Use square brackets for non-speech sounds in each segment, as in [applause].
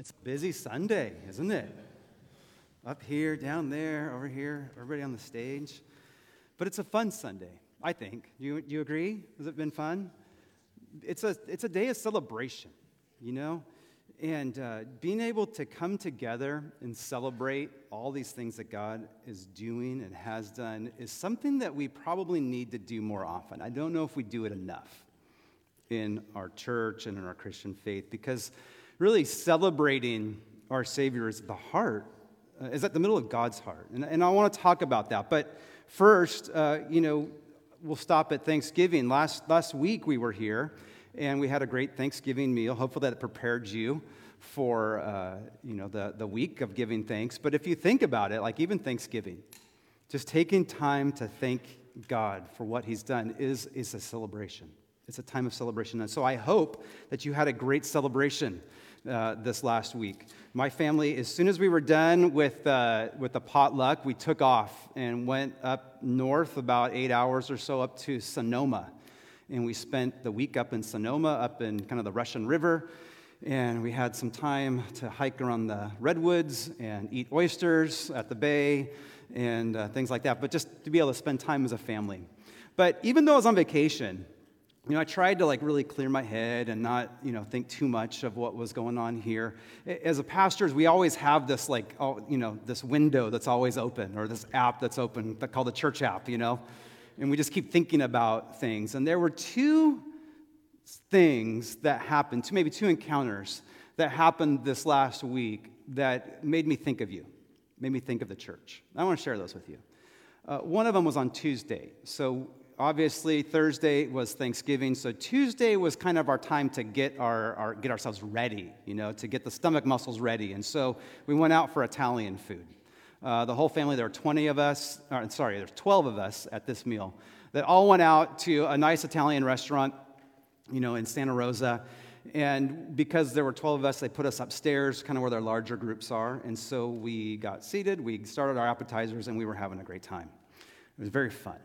It's busy Sunday, isn't it? Up here, down there, over here, everybody on the stage. But it's a fun Sunday, I think. You, you agree? Has it been fun? It's a, it's a day of celebration, you know? And uh, being able to come together and celebrate all these things that God is doing and has done is something that we probably need to do more often. I don't know if we do it enough in our church and in our Christian faith because really celebrating our Savior is the heart, uh, is at the middle of God's heart. And, and I want to talk about that. But first, uh, you know, we'll stop at Thanksgiving. Last, last week we were here and we had a great Thanksgiving meal. Hopefully that prepared you for, uh, you know, the, the week of giving thanks. But if you think about it, like even Thanksgiving, just taking time to thank God for what he's done is, is a celebration. It's a time of celebration. And so I hope that you had a great celebration uh, this last week. My family, as soon as we were done with, uh, with the potluck, we took off and went up north about eight hours or so up to Sonoma. And we spent the week up in Sonoma, up in kind of the Russian River. And we had some time to hike around the redwoods and eat oysters at the bay and uh, things like that, but just to be able to spend time as a family. But even though I was on vacation, you know, I tried to like really clear my head and not, you know, think too much of what was going on here. As a pastors, we always have this like, oh, you know, this window that's always open or this app that's open that called the church app, you know, and we just keep thinking about things. And there were two things that happened, two, maybe two encounters that happened this last week that made me think of you, made me think of the church. I want to share those with you. Uh, one of them was on Tuesday. So obviously thursday was thanksgiving so tuesday was kind of our time to get, our, our, get ourselves ready you know to get the stomach muscles ready. And so we went out for italian food. Uh, the whole family there were 20 of us or, sorry there's 12 of us at this meal. That all went out to a nice italian restaurant you know in santa rosa. And because there were 12 of us they put us upstairs kind of where their larger groups are. And so we got seated we started our appetizers and we were having a great time. It was very fun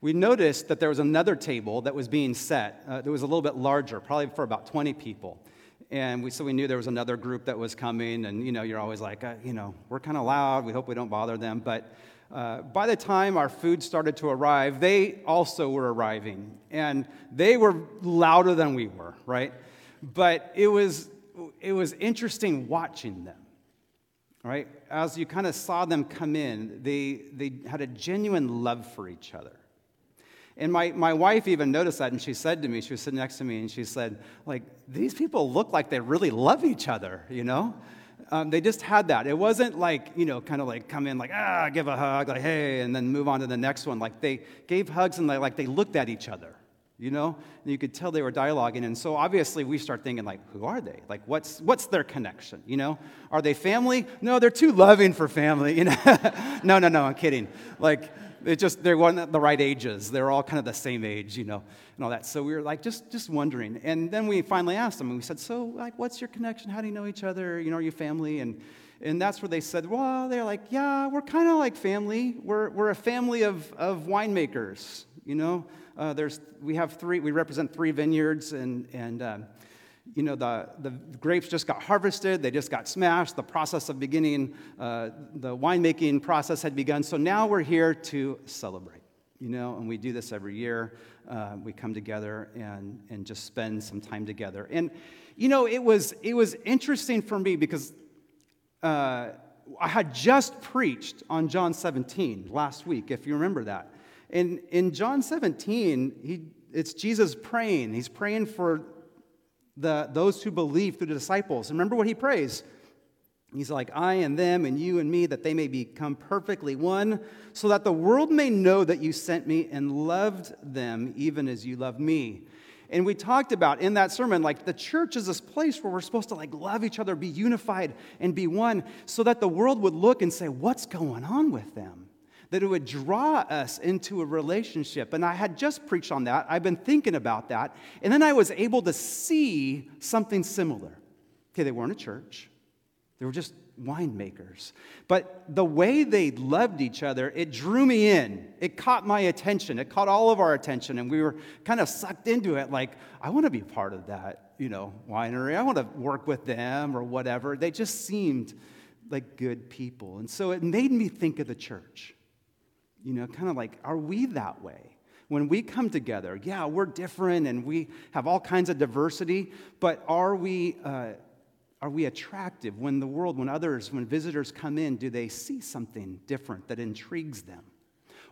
we noticed that there was another table that was being set uh, that was a little bit larger, probably for about 20 people. And we, so we knew there was another group that was coming, and you know, you're always like, uh, you know, we're kind of loud. We hope we don't bother them. But uh, by the time our food started to arrive, they also were arriving, and they were louder than we were, right? But it was it was interesting watching them, right? As you kind of saw them come in, they they had a genuine love for each other. And my, my wife even noticed that, and she said to me, she was sitting next to me, and she said, like, these people look like they really love each other, you know? Um, they just had that. It wasn't like, you know, kind of like come in like, ah, give a hug, like, hey, and then move on to the next one. Like, they gave hugs and they, like they looked at each other, you know? And you could tell they were dialoguing. And so obviously we start thinking, like, who are they? Like, what's, what's their connection, you know? Are they family? No, they're too loving for family, you know? [laughs] no, no, no, I'm kidding. Like, it just they weren't the right ages. They're all kind of the same age, you know, and all that. So we were like just just wondering. And then we finally asked them, and we said, "So, like, what's your connection? How do you know each other? You know, are you family?" And and that's where they said, "Well, they're like, yeah, we're kind of like family. We're we're a family of of winemakers. You know, uh, there's we have three. We represent three vineyards, and and." Uh, you know, the, the grapes just got harvested, they just got smashed, the process of beginning, uh, the winemaking process had begun. So now we're here to celebrate, you know, and we do this every year. Uh, we come together and, and just spend some time together. And, you know, it was, it was interesting for me because uh, I had just preached on John 17 last week, if you remember that. And in John 17, he, it's Jesus praying. He's praying for the, those who believe through the disciples. Remember what he prays. He's like, I and them and you and me, that they may become perfectly one, so that the world may know that you sent me and loved them even as you loved me. And we talked about in that sermon, like the church is this place where we're supposed to like love each other, be unified, and be one, so that the world would look and say, What's going on with them? That it would draw us into a relationship. And I had just preached on that. I've been thinking about that. And then I was able to see something similar. Okay, they weren't a church, They were just winemakers. But the way they loved each other, it drew me in. It caught my attention. It caught all of our attention. And we were kind of sucked into it like, I want to be part of that, you know, winery. I want to work with them or whatever. They just seemed like good people. And so it made me think of the church. You know, kind of like, are we that way? When we come together, yeah, we're different and we have all kinds of diversity, but are we. Uh, are we attractive when the world, when others, when visitors come in, do they see something different that intrigues them?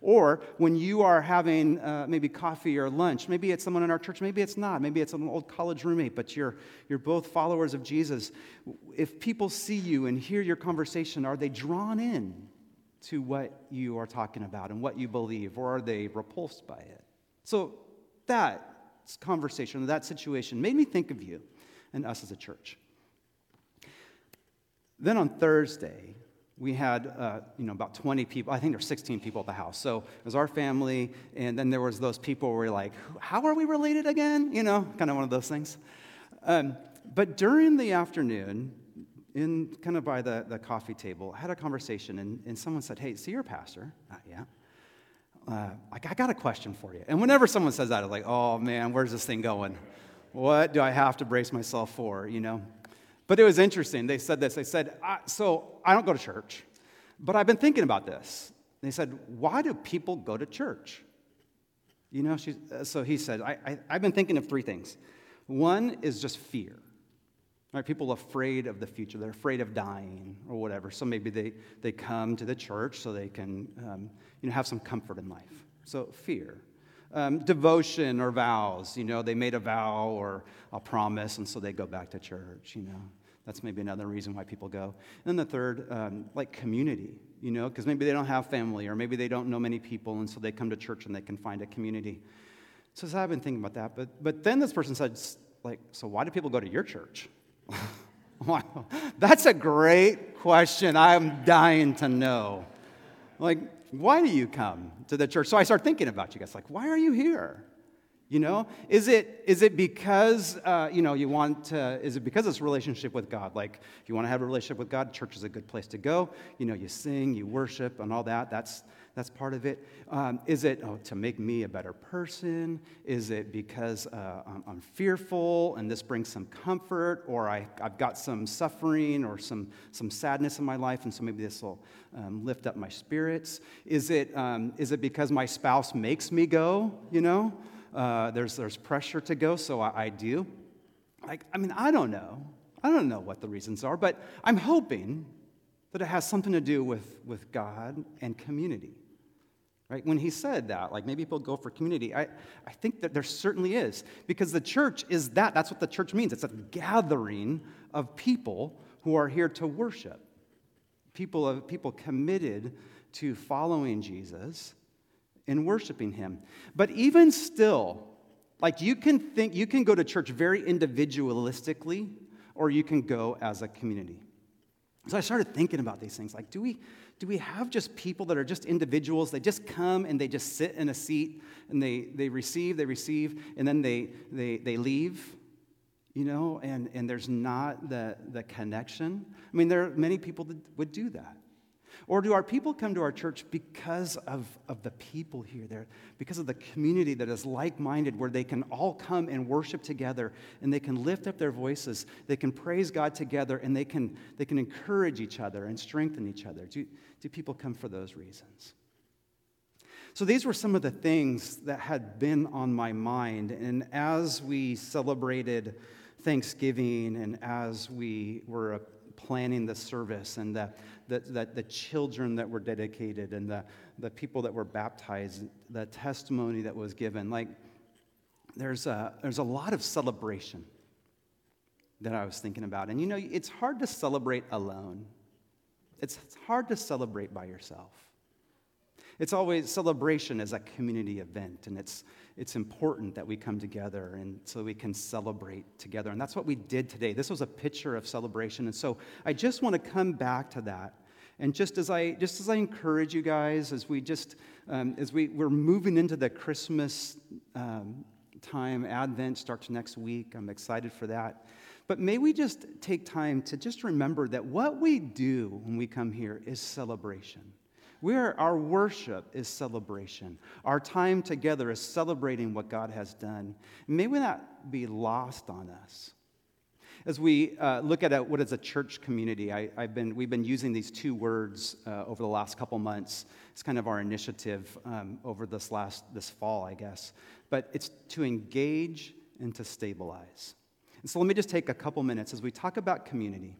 Or when you are having uh, maybe coffee or lunch, maybe it's someone in our church, maybe it's not, maybe it's an old college roommate, but you're, you're both followers of Jesus. If people see you and hear your conversation, are they drawn in to what you are talking about and what you believe, or are they repulsed by it? So that conversation, that situation made me think of you and us as a church. Then on Thursday, we had uh, you know about 20 people i think there were 16 people at the house so it was our family and then there was those people we are like how are we related again you know kind of one of those things um, but during the afternoon in kind of by the, the coffee table i had a conversation and, and someone said hey see you're pastor uh, yeah uh, like i got a question for you and whenever someone says that i'm like oh man where's this thing going what do i have to brace myself for you know but it was interesting. They said this. They said, So I don't go to church, but I've been thinking about this. they said, Why do people go to church? You know, uh, so he said, I, I, I've been thinking of three things. One is just fear. Right? People afraid of the future. They're afraid of dying or whatever. So maybe they, they come to the church so they can um, you know, have some comfort in life. So fear um, devotion or vows. You know, they made a vow or a promise, and so they go back to church, you know. That's maybe another reason why people go. And then the third, um, like community, you know, because maybe they don't have family or maybe they don't know many people, and so they come to church and they can find a community. So, so I've been thinking about that. But, but then this person said, like, so why do people go to your church? [laughs] wow, that's a great question. I'm dying to know. Like, why do you come to the church? So I start thinking about you guys, like, why are you here? You know, is it, is it because, uh, you know, you want to, is it because it's relationship with God? Like, if you want to have a relationship with God, church is a good place to go. You know, you sing, you worship, and all that. That's, that's part of it. Um, is it oh, to make me a better person? Is it because uh, I'm, I'm, fearful and this brings some comfort? Or I, have got some suffering or some, some sadness in my life, and so maybe this will um, lift up my spirits? Is it, um, is it because my spouse makes me go? You know, uh, there's, there's pressure to go, so I, I do. Like, I mean, I don't know. I don't know what the reasons are, but I'm hoping that it has something to do with, with God and community. Right? When he said that, like maybe people go for community, I, I think that there certainly is. Because the church is that. That's what the church means. It's a gathering of people who are here to worship. People, of, people committed to following Jesus and worshiping him. But even still, like you can think, you can go to church very individualistically, or you can go as a community. So I started thinking about these things. Like, do we, do we have just people that are just individuals? They just come and they just sit in a seat and they, they receive, they receive, and then they, they, they leave, you know, and, and there's not the, the connection. I mean, there are many people that would do that. Or do our people come to our church because of, of the people here, there, because of the community that is like minded, where they can all come and worship together and they can lift up their voices, they can praise God together, and they can, they can encourage each other and strengthen each other? Do, do people come for those reasons? So, these were some of the things that had been on my mind. And as we celebrated Thanksgiving and as we were planning the service and the, the, the, the, children that were dedicated and the, the people that were baptized, the testimony that was given. Like, there's a, there's a lot of celebration that I was thinking about. And you know, it's hard to celebrate alone, it's hard to celebrate by yourself. It's always celebration as a community event, and it's, it's important that we come together and so we can celebrate together. And that's what we did today. This was a picture of celebration. And so I just want to come back to that. And just as I just as I encourage you guys, as we just um, as we we're moving into the Christmas um, time, Advent starts next week. I'm excited for that. But may we just take time to just remember that what we do when we come here is celebration. We are, our worship is celebration. Our time together is celebrating what God has done. May we not be lost on us. As we uh, look at a, what is a church community, I, have been, we've been using these two words uh, over the last couple months. It's kind of our initiative um, over this last this fall, I guess. But it's to engage and to stabilize. And so let me just take a couple minutes as we talk about community,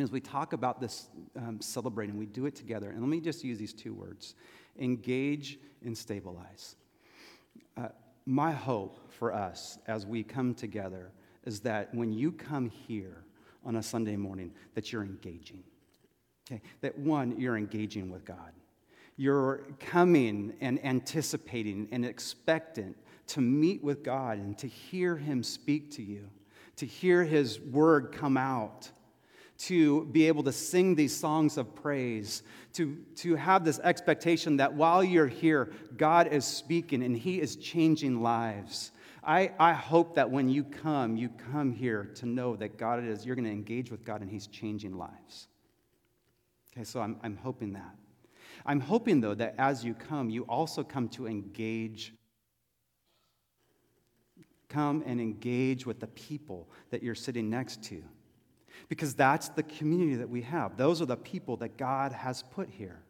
as we talk about this um, celebrating, we do it together. And let me just use these two words engage and stabilize. Uh, my hope for us as we come together is that when you come here on a Sunday morning, that you're engaging. Okay? That one, you're engaging with God. You're coming and anticipating and expectant to meet with God and to hear Him speak to you to hear his word come out, to be able to sing these songs of praise, to, to have this expectation that while you're here, God is speaking and he is changing lives. I, I hope that when you come, you come here to know that God is, you're going to engage with God and he's changing lives. Okay, so I'm, I'm hoping that. I'm hoping, though, that as you come, you also come to engage come and engage with the people that you're sitting next to. Because that's the community that we have. Those are the people that God has put here.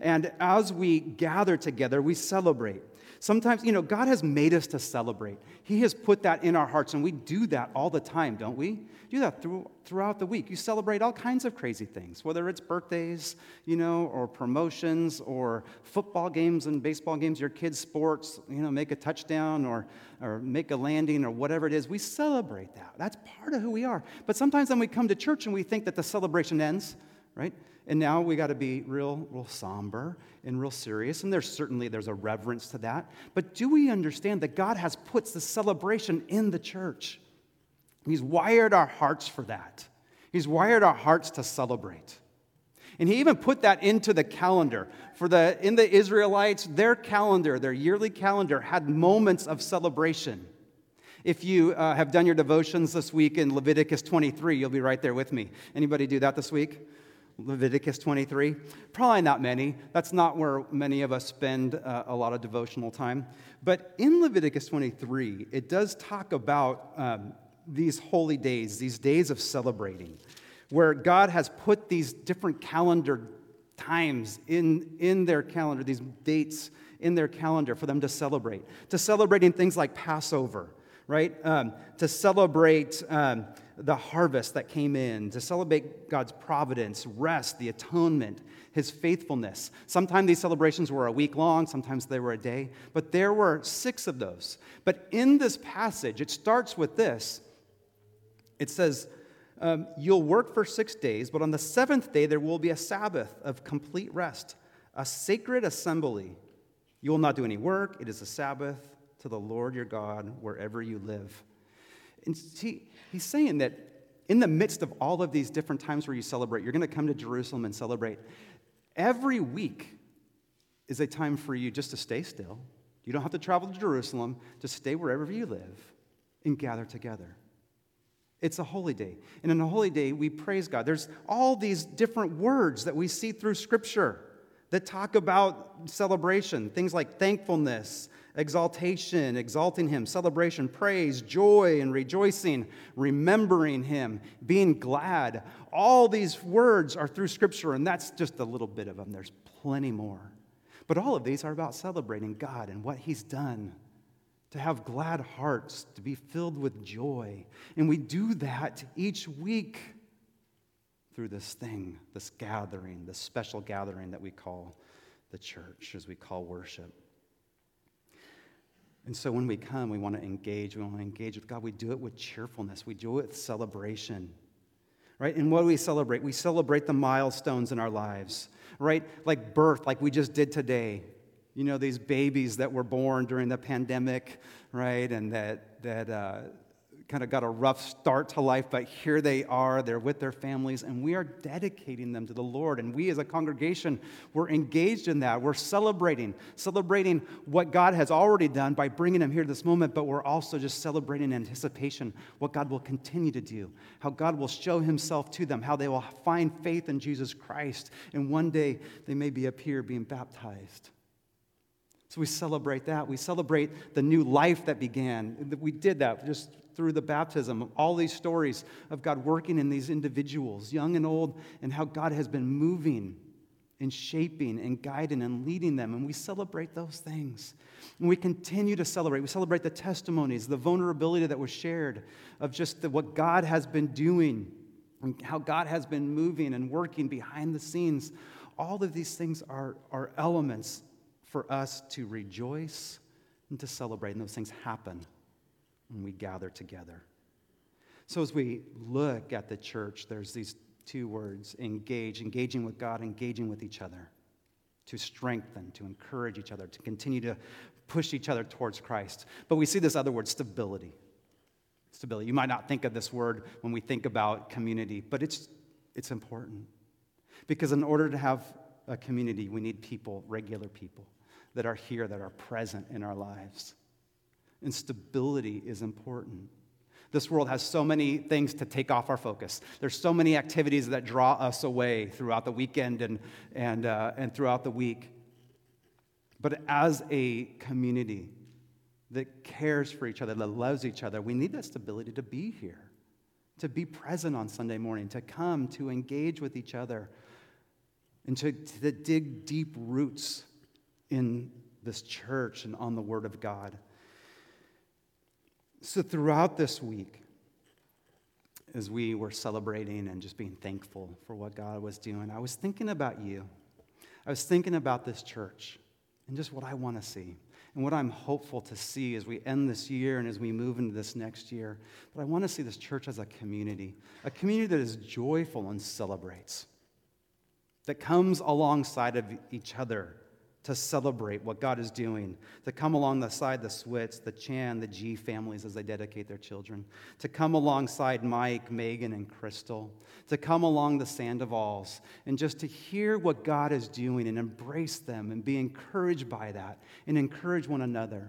And as we gather together, we celebrate. Sometimes, you know, God has made us to celebrate. He has put that in our hearts, and we do that all the time, don't we? Do that through, throughout the week. You celebrate all kinds of crazy things, whether it's birthdays, you know, or promotions, or football games and baseball games, your kids' sports, you know, make a touchdown or, or make a landing or whatever it is. We celebrate that. That's part of who we are. But sometimes then we come to church and we think that the celebration ends, right? And now we got to be real, real somber and real serious. And there's certainly there's a reverence to that. But do we understand that God has put the celebration in the church? He's wired our hearts for that. He's wired our hearts to celebrate. And he even put that into the calendar. For the in the Israelites, their calendar, their yearly calendar, had moments of celebration. If you uh, have done your devotions this week in Leviticus 23, you'll be right there with me. Anybody do that this week? Leviticus 23? Probably not many. That's not where many of us spend uh, a lot of devotional time. But in Leviticus 23, it does talk about um, these holy days, these days of celebrating, where God has put these different calendar times in, in their calendar, these dates in their calendar for them to celebrate. To celebrating things like Passover, right? Um, to celebrate. Um, the harvest that came in, to celebrate God's providence, rest, the atonement, his faithfulness. Sometimes these celebrations were a week long, sometimes they were a day, but there were six of those. But in this passage, it starts with this it says, um, You'll work for six days, but on the seventh day there will be a Sabbath of complete rest, a sacred assembly. You will not do any work, it is a Sabbath to the Lord your God wherever you live. And see, he's saying that in the midst of all of these different times where you celebrate, you're going to come to Jerusalem and celebrate. Every week is a time for you just to stay still. You don't have to travel to Jerusalem, just stay wherever you live and gather together. It's a holy day. And in a holy day, we praise God. There's all these different words that we see through Scripture that talk about celebration, things like thankfulness, exaltation, exalting Him, celebration, praise, joy, and rejoicing, remembering Him, being glad. All these words are through Scripture, and that's just a little bit of them. There's plenty more. But all of these are about celebrating God and what He's done, to have glad hearts, to be filled with joy. And we do that each week through this thing, this gathering, this special gathering that we call the church, as we call worship. And so when we come, we want to engage. We want to engage with God. We do it with cheerfulness, we do it with celebration. Right? And what do we celebrate? We celebrate the milestones in our lives, right? Like birth, like we just did today. You know, these babies that were born during the pandemic, right? And that, that uh, kind of got a rough start to life, but here they are. They're with their families, and we are dedicating them to the Lord. And we as a congregation, we're engaged in that. We're celebrating, celebrating what God has already done by bringing them here to this moment, but we're also just celebrating anticipation what God will continue to do, how God will show himself to them, how they will find faith in Jesus Christ, and one day they may be up here being baptized. So we celebrate that. We celebrate the new life that began. We did that just through the baptism. All these stories of God working in these individuals, young and old, and how God has been moving and shaping and guiding and leading them. And we celebrate those things. And we continue to celebrate. We celebrate the testimonies, the vulnerability that was shared of just the, what God has been doing and how God has been moving and working behind the scenes. All of these things are, are elements for us to rejoice and to celebrate, and those things happen when we gather together. So, as we look at the church, there's these two words engage, engaging with God, engaging with each other, to strengthen, to encourage each other, to continue to push each other towards Christ. But we see this other word, stability. Stability. You might not think of this word when we think about community, but it's, it's important. Because in order to have a community, we need people, regular people that are here, that are present in our lives. And stability is important. This world has so many things to take off our focus. There's so many activities that draw us away throughout the weekend and, and, uh, and throughout the week. But as a community that cares for each other, that loves each other, we need that stability to be here, to be present on Sunday morning, to come, to engage with each other, and to, to dig deep roots in this church and on the Word of God. So, throughout this week, as we were celebrating and just being thankful for what God was doing, I was thinking about you. I was thinking about this church and just what I want to see and what I'm hopeful to see as we end this year and as we move into this next year. But I want to see this church as a community, a community that is joyful and celebrates, that comes alongside of each other to celebrate what God is doing, to come alongside the Swits, the Chan, the G families as they dedicate their children, to come alongside Mike, Megan, and Crystal, to come along the Sandovals, and just to hear what God is doing and embrace them and be encouraged by that and encourage one another.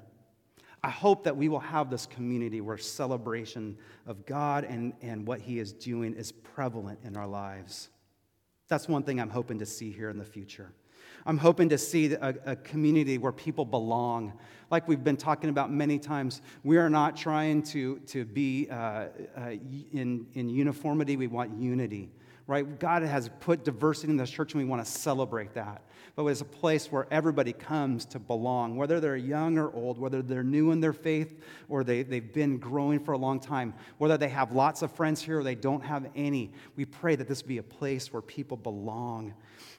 I hope that we will have this community where celebration of God and, and what He is doing is prevalent in our lives. That's one thing I'm hoping to see here in the future. I'm hoping to see a, a, community where people belong. Like we've been talking about many times, we are not trying to, to be uh, uh, in, in uniformity, we want unity, right? God has put diversity in this church and we want to celebrate that. But it's a place where everybody comes to belong, whether they're young or old, whether they're new in their faith or they, they've been growing for a long time, whether they have lots of friends here or they don't have any. We pray that this be a place where people belong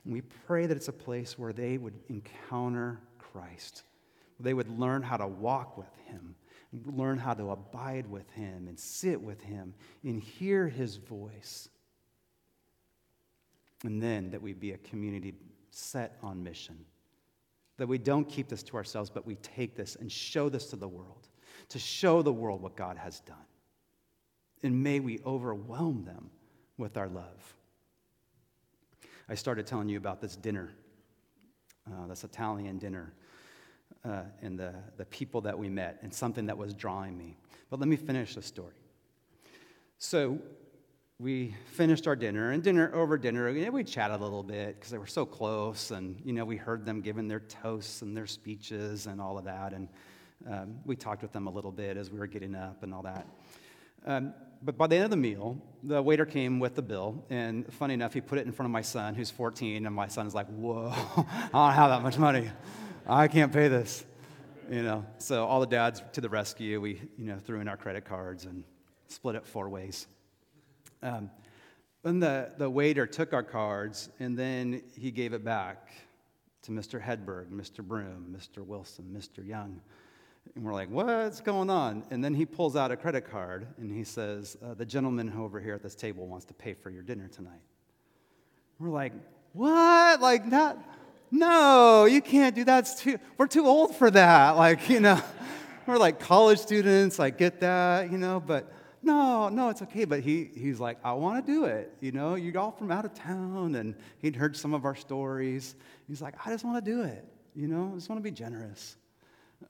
and we pray that it's a place where they would encounter Christ, they would learn how to walk with Him, learn how to abide with Him, and sit with Him, and hear His voice. And then that we be a community set on mission. That we don't keep this to ourselves, but we take this and show this to the world, to show the world what God has done. And may we overwhelm them with our love. I started telling you about this dinner, uh, this Italian dinner, uh, and the, the people that we met, and something that was drawing me. But let me finish the story. So we finished our dinner, and dinner over dinner, we chatted a little bit because they were so close, and you know, we heard them giving their toasts and their speeches and all of that, and um, we talked with them a little bit as we were getting up and all that. Um, but by the end of the meal, the waiter came with the bill, and funny enough, he put it in front of my son, who's 14, and my son's like, "Whoa, [laughs] I don't have that much money. I can't pay this." You know, so all the dads to the rescue. We, you know, threw in our credit cards and split it four ways. Um, and the, the waiter took our cards, and then he gave it back to Mr. Hedberg, Mr. Broom, Mr. Wilson, Mr. Young. And we're like, what's going on? And then he pulls out a credit card and he says, uh, the gentleman over here at this table wants to pay for your dinner tonight. We're like, what? Like, not, no, you can't do that. Too, we're too old for that. Like, you know, [laughs] we're like college students. I get that, you know, but no, no, it's okay. But he, he's like, I want to do it. You know, you're all from out of town. And he'd heard some of our stories. He's like, I just want to do it. You know, I just want to be generous.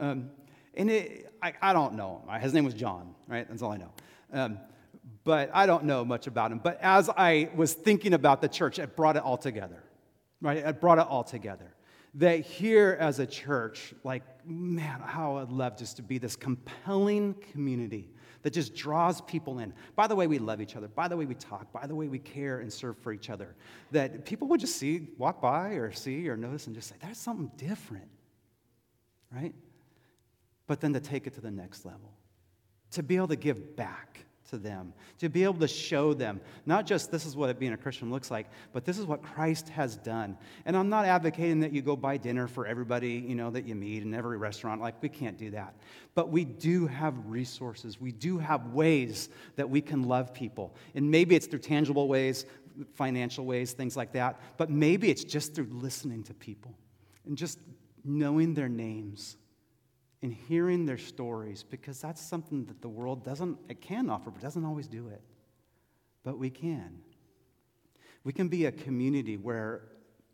Um, and it, I, I, don't know. Him. His name was John, right? That's all I know. Um, but I don't know much about him. But as I was thinking about the church, it brought it all together, right? It brought it all together. That here as a church, like, man, how I'd love just to be this compelling community that just draws people in. By the way, we love each other. By the way, we talk. By the way, we care and serve for each other. That people would just see, walk by or see or notice and just say, that's something different, right? But then to take it to the next level, to be able to give back to them, to be able to show them not just this is what being a Christian looks like, but this is what Christ has done. And I'm not advocating that you go buy dinner for everybody, you know, that you meet in every restaurant. Like we can't do that. But we do have resources. We do have ways that we can love people. And maybe it's through tangible ways, financial ways, things like that. But maybe it's just through listening to people and just knowing their names and hearing their stories because that's something that the world doesn't, it can offer, but doesn't always do it. But we can. We can be a community where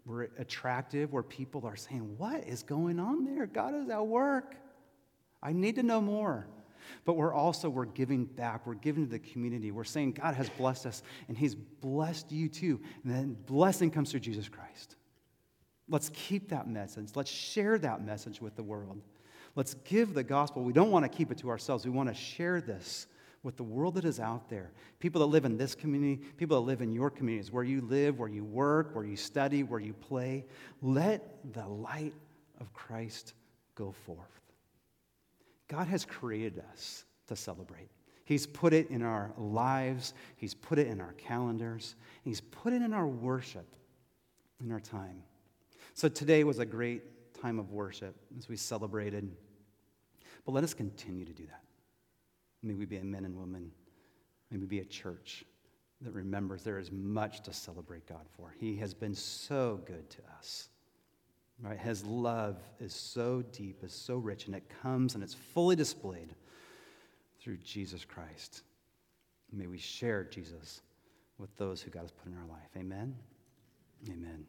we're attractive, where people are saying, What is going on there? God is at work. I need to know more. But we're also, we're giving back. We're giving to the community. We're saying God has blessed us and he's blessed you too. And then blessing comes through Jesus Christ. Let's keep that message. Let's share that message with the world. Let's give the gospel. We don't want to keep it to ourselves. We want to share this with the world that is out there. People that live in this community, people that live in your communities, where you live, where you work, where you study, where you play. Let the light of Christ go forth. God has created us to celebrate. He's put it in our lives, He's put it in our calendars, He's put it in our worship, in our time. So today was a great time of worship as we celebrated. But let us continue to do that. May we be a men and women. May we be a church that remembers there is much to celebrate God for. He has been so good to us. Right? His love is so deep, is so rich, and it comes and it's fully displayed through Jesus Christ. May we share Jesus with those who God has put in our life. Amen. Amen.